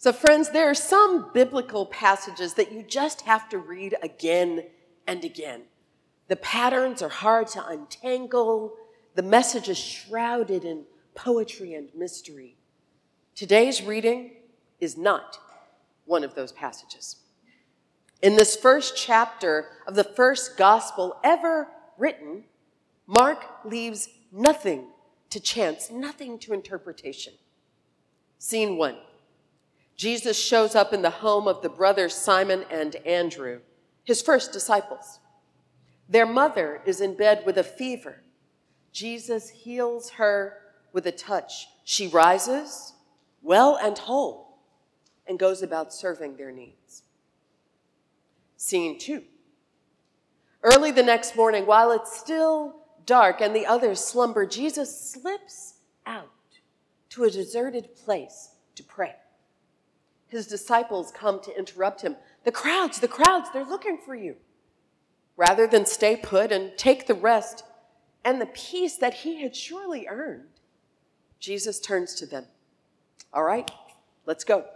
So, friends, there are some biblical passages that you just have to read again and again. The patterns are hard to untangle, the message is shrouded in poetry and mystery. Today's reading is not one of those passages. In this first chapter of the first gospel ever written, Mark leaves nothing to chance, nothing to interpretation. Scene one. Jesus shows up in the home of the brothers Simon and Andrew, his first disciples. Their mother is in bed with a fever. Jesus heals her with a touch. She rises, well and whole, and goes about serving their needs. Scene two. Early the next morning, while it's still dark and the others slumber, Jesus slips out to a deserted place to pray his disciples come to interrupt him. The crowds, the crowds, they're looking for you. Rather than stay put and take the rest and the peace that he had surely earned, Jesus turns to them. All right, let's go.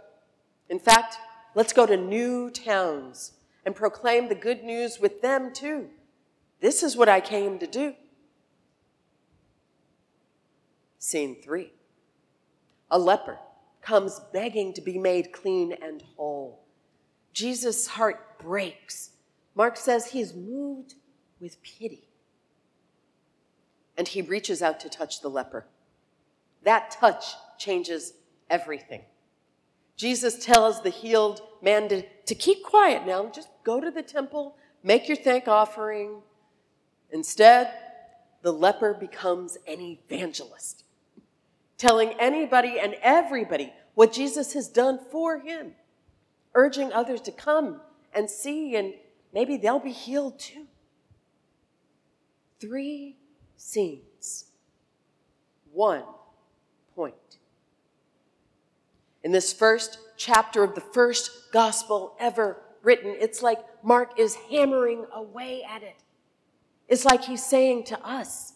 In fact, let's go to new towns and proclaim the good news with them too. This is what I came to do. Scene three a leper comes begging to be made clean and whole. Jesus' heart breaks. Mark says he is moved with pity. And he reaches out to touch the leper. That touch changes everything. Jesus tells the healed man to, to keep quiet now, just go to the temple, make your thank offering. Instead, the leper becomes an evangelist telling anybody and everybody what Jesus has done for him, urging others to come and see, and maybe they'll be healed too. Three scenes, one point. In this first chapter of the first gospel ever written, it's like Mark is hammering away at it. It's like he's saying to us,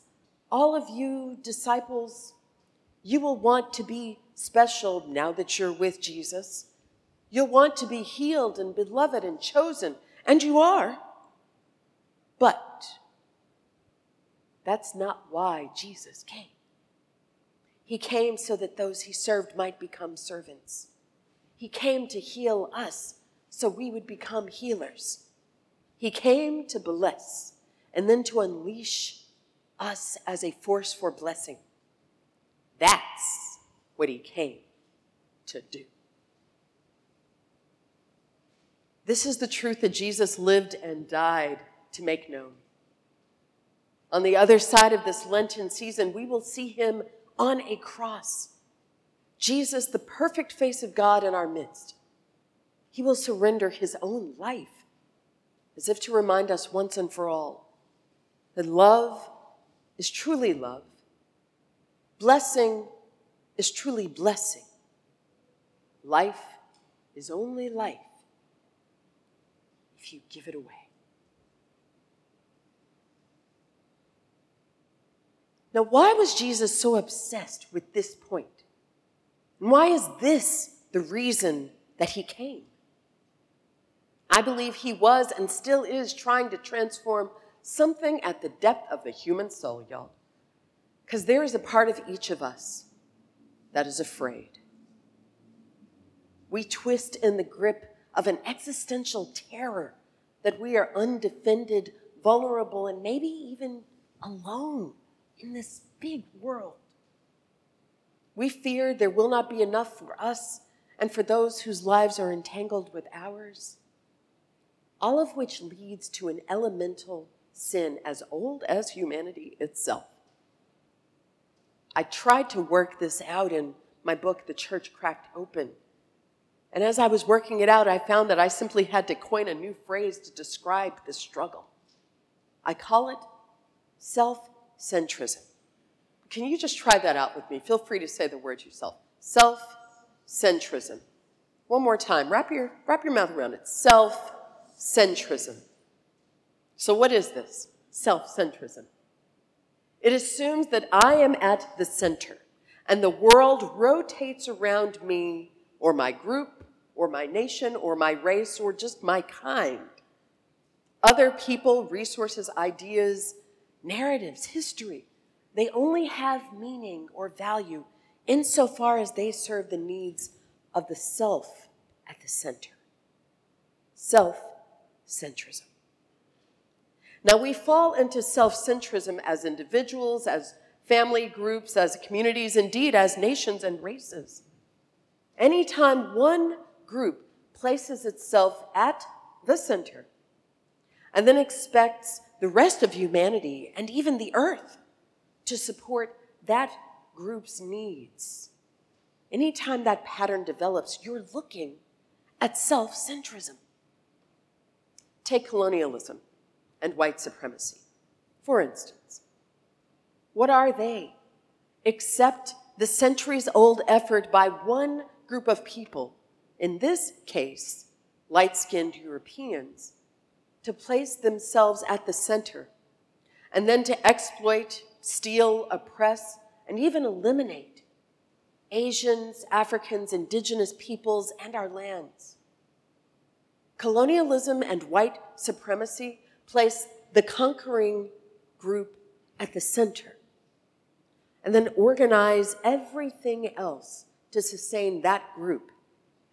all of you disciples, you will want to be special now that you're with Jesus. You'll want to be healed and beloved and chosen, and you are. But that's not why Jesus came. He came so that those he served might become servants. He came to heal us so we would become healers. He came to bless and then to unleash us as a force for blessing. That's what he came to do. This is the truth that Jesus lived and died to make known. On the other side of this Lenten season, we will see him on a cross. Jesus, the perfect face of God in our midst. He will surrender his own life as if to remind us once and for all that love is truly love Blessing is truly blessing. Life is only life if you give it away. Now, why was Jesus so obsessed with this point? And why is this the reason that he came? I believe he was and still is trying to transform something at the depth of the human soul, y'all. Because there is a part of each of us that is afraid. We twist in the grip of an existential terror that we are undefended, vulnerable, and maybe even alone in this big world. We fear there will not be enough for us and for those whose lives are entangled with ours, all of which leads to an elemental sin as old as humanity itself. I tried to work this out in my book, The Church Cracked Open. And as I was working it out, I found that I simply had to coin a new phrase to describe this struggle. I call it self centrism. Can you just try that out with me? Feel free to say the word yourself. Self centrism. One more time. Wrap your, wrap your mouth around it. Self centrism. So, what is this? Self centrism. It assumes that I am at the center and the world rotates around me or my group or my nation or my race or just my kind. Other people, resources, ideas, narratives, history, they only have meaning or value insofar as they serve the needs of the self at the center. Self centrism. Now, we fall into self centrism as individuals, as family groups, as communities, indeed, as nations and races. Anytime one group places itself at the center and then expects the rest of humanity and even the earth to support that group's needs. Anytime that pattern develops, you're looking at self centrism. Take colonialism and white supremacy, for instance. What are they? Except the centuries old effort by one group of people, in this case, light skinned Europeans, to place themselves at the center and then to exploit, steal, oppress, and even eliminate Asians, Africans, indigenous peoples, and our lands. Colonialism and white supremacy place the conquering group at the center and then organize everything else to sustain that group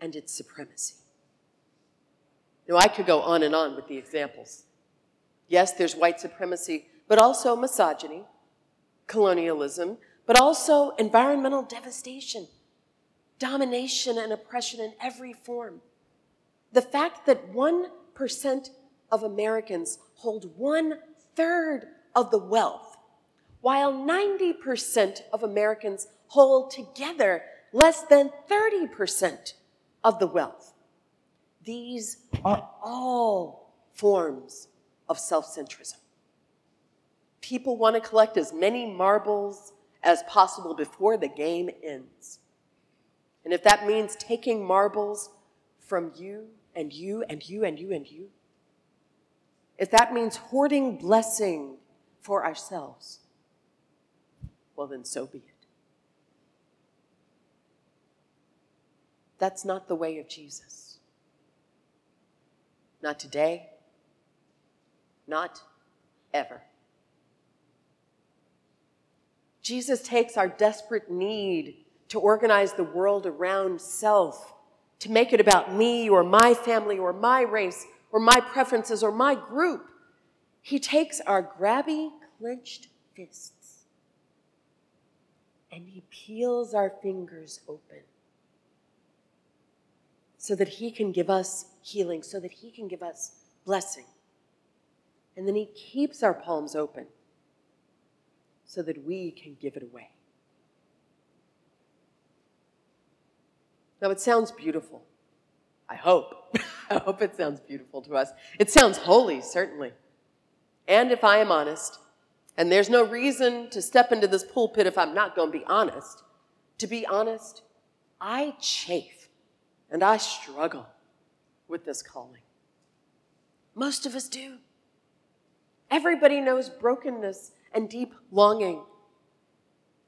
and its supremacy. Now, I could go on and on with the examples. Yes, there's white supremacy, but also misogyny, colonialism, but also environmental devastation, domination and oppression in every form. The fact that 1% of Americans hold one third of the wealth, while 90% of Americans hold together less than 30% of the wealth. These uh. are all forms of self centrism. People want to collect as many marbles as possible before the game ends. And if that means taking marbles from you and you and you and you and you, if that means hoarding blessing for ourselves, well, then so be it. That's not the way of Jesus. Not today, not ever. Jesus takes our desperate need to organize the world around self, to make it about me or my family or my race or my preferences or my group. He takes our grabby, clenched fists and he peels our fingers open so that he can give us healing, so that he can give us blessing. And then he keeps our palms open so that we can give it away. Now, it sounds beautiful. I hope. I hope it sounds beautiful to us. It sounds holy, certainly. And if I am honest, and there's no reason to step into this pulpit if I'm not going to be honest, to be honest, I chafe and I struggle with this calling. Most of us do. Everybody knows brokenness and deep longing.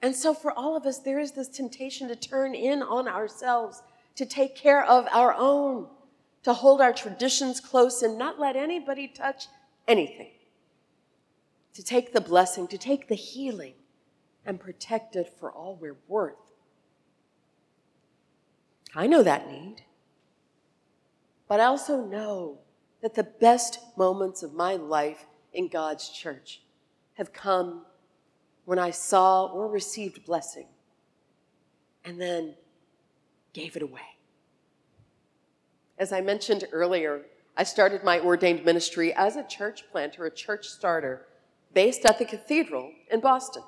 And so, for all of us, there is this temptation to turn in on ourselves, to take care of our own, to hold our traditions close and not let anybody touch anything, to take the blessing, to take the healing and protect it for all we're worth. I know that need. But I also know that the best moments of my life in God's church have come when I saw or received blessing and then gave it away. As I mentioned earlier, I started my ordained ministry as a church planter, a church starter, based at the cathedral in Boston.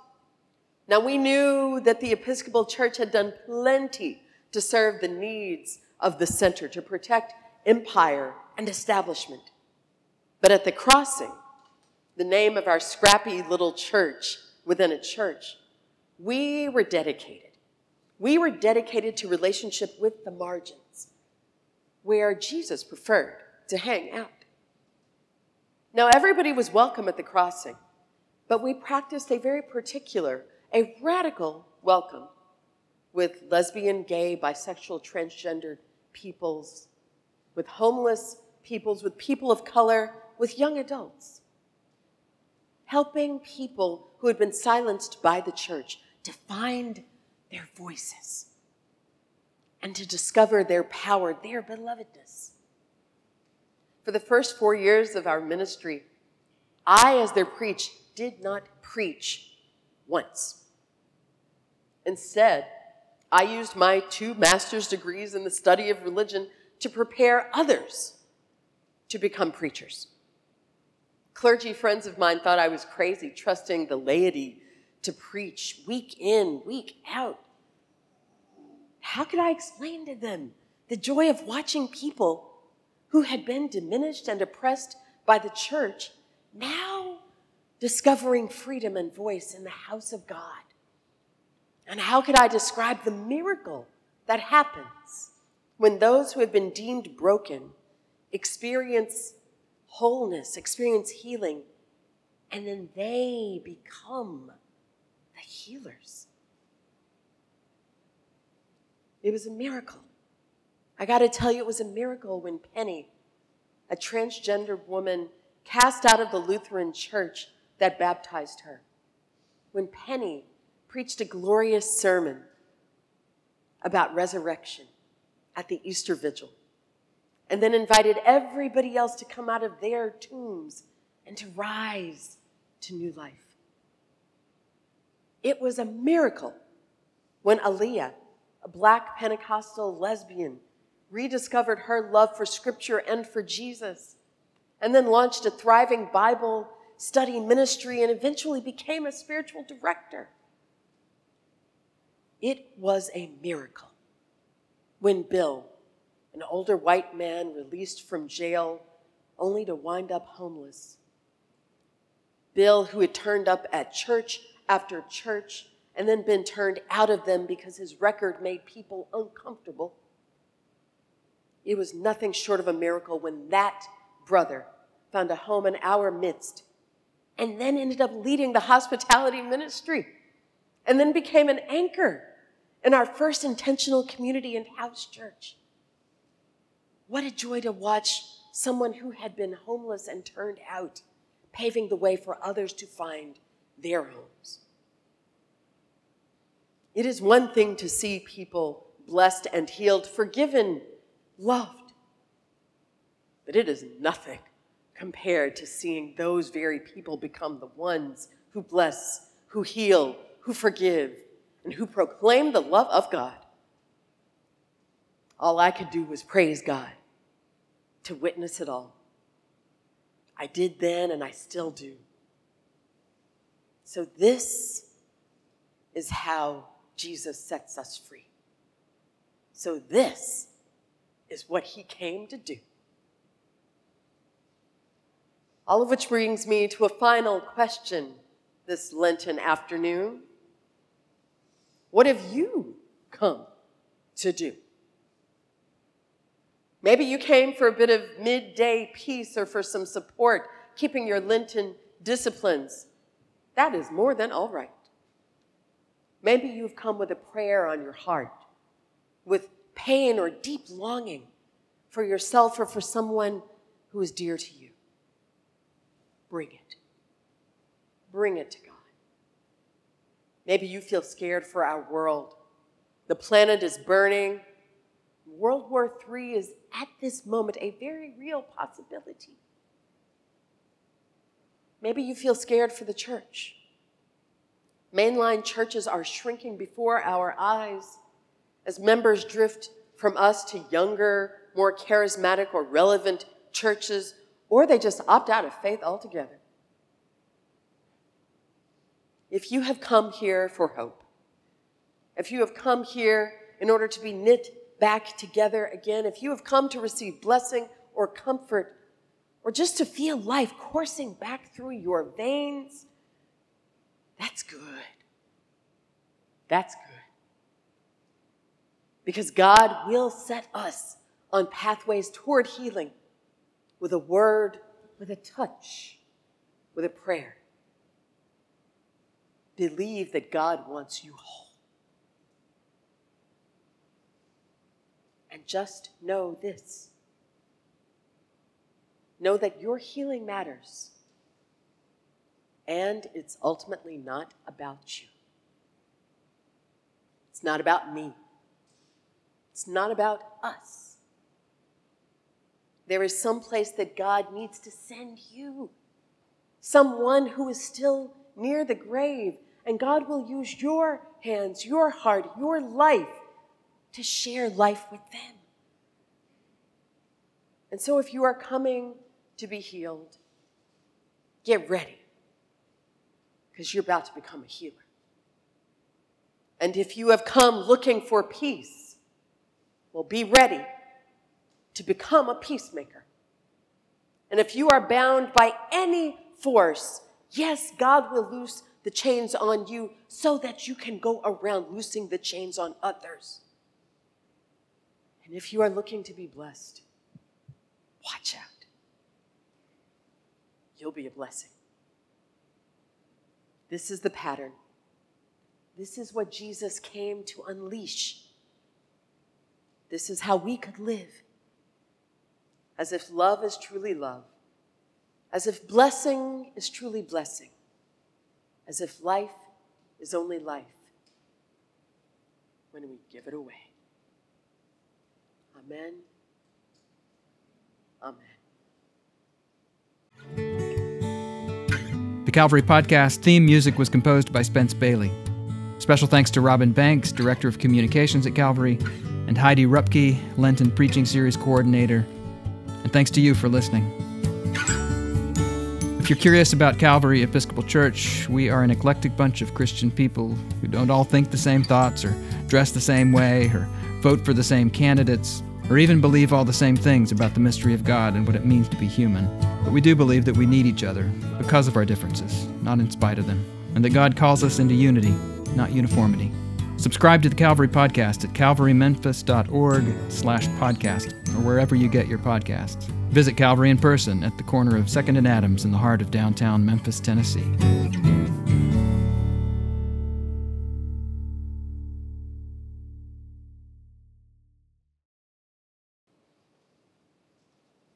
Now, we knew that the Episcopal Church had done plenty to serve the needs of the center to protect empire and establishment. But at the crossing, the name of our scrappy little church within a church, we were dedicated. We were dedicated to relationship with the margins, where Jesus preferred to hang out. Now, everybody was welcome at the crossing, but we practiced a very particular, a radical welcome with lesbian, gay, bisexual, transgendered peoples, with homeless peoples, with people of color, with young adults. Helping people who had been silenced by the church to find their voices and to discover their power, their belovedness. For the first four years of our ministry, I, as their preach, did not preach once. Instead, I used my two master's degrees in the study of religion to prepare others to become preachers. Clergy friends of mine thought I was crazy, trusting the laity to preach week in, week out. How could I explain to them the joy of watching people who had been diminished and oppressed by the church now discovering freedom and voice in the house of God? And how could I describe the miracle that happens when those who have been deemed broken experience wholeness, experience healing, and then they become the healers? It was a miracle. I got to tell you, it was a miracle when Penny, a transgender woman cast out of the Lutheran church that baptized her, when Penny preached a glorious sermon about resurrection at the Easter Vigil, and then invited everybody else to come out of their tombs and to rise to new life. It was a miracle when Aliyah, a black Pentecostal lesbian, rediscovered her love for Scripture and for Jesus, and then launched a thriving Bible study ministry and eventually became a spiritual director. It was a miracle when Bill, an older white man released from jail only to wind up homeless, Bill, who had turned up at church after church and then been turned out of them because his record made people uncomfortable. It was nothing short of a miracle when that brother found a home in our midst and then ended up leading the hospitality ministry and then became an anchor in our first intentional community and house church. What a joy to watch someone who had been homeless and turned out, paving the way for others to find their homes. It is one thing to see people blessed and healed, forgiven, loved, but it is nothing compared to seeing those very people become the ones who bless, who heal, who forgive, and who proclaim the love of God. All I could do was praise God to witness it all. I did then, and I still do. So, this is how Jesus sets us free. So, this is what he came to do. All of which brings me to a final question this Lenten afternoon. What have you come to do? Maybe you came for a bit of midday peace or for some support, keeping your Lenten disciplines. That is more than all right. Maybe you've come with a prayer on your heart, with pain or deep longing for yourself or for someone who is dear to you. Bring it. Bring it to God. Maybe you feel scared for our world. The planet is burning. World War III is at this moment a very real possibility. Maybe you feel scared for the church. Mainline churches are shrinking before our eyes as members drift from us to younger, more charismatic or relevant churches, or they just opt out of faith altogether. If you have come here for hope, if you have come here in order to be knit back together again, if you have come to receive blessing or comfort, or just to feel life coursing back through your veins, that's good. That's good. Because God will set us on pathways toward healing with a word, with a touch, with a prayer. Believe that God wants you whole. And just know this know that your healing matters. And it's ultimately not about you. It's not about me. It's not about us. There is some place that God needs to send you, someone who is still near the grave, and God will use your hands, your heart, your life to share life with them. And so, if you are coming to be healed, get ready because you're about to become a healer. And if you have come looking for peace, well, be ready to become a peacemaker. And if you are bound by any force, yes, God will loose the chains on you so that you can go around loosing the chains on others. And if you are looking to be blessed, watch out. You'll be a blessing. This is the pattern. This is what Jesus came to unleash. This is how we could live as if love is truly love, as if blessing is truly blessing, as if life is only life when we give it away. Amen. Amen. The Calvary Podcast theme music was composed by Spence Bailey. Special thanks to Robin Banks, Director of Communications at Calvary, and Heidi Rupke, Lenten Preaching Series Coordinator. And thanks to you for listening. If you're curious about Calvary Episcopal Church, we are an eclectic bunch of Christian people who don't all think the same thoughts, or dress the same way, or vote for the same candidates, or even believe all the same things about the mystery of God and what it means to be human. But we do believe that we need each other because of our differences, not in spite of them, and that God calls us into unity, not uniformity. Subscribe to the Calvary Podcast at calvarymemphis.org slash podcast or wherever you get your podcasts. Visit Calvary in person at the corner of 2nd and Adams in the heart of downtown Memphis, Tennessee.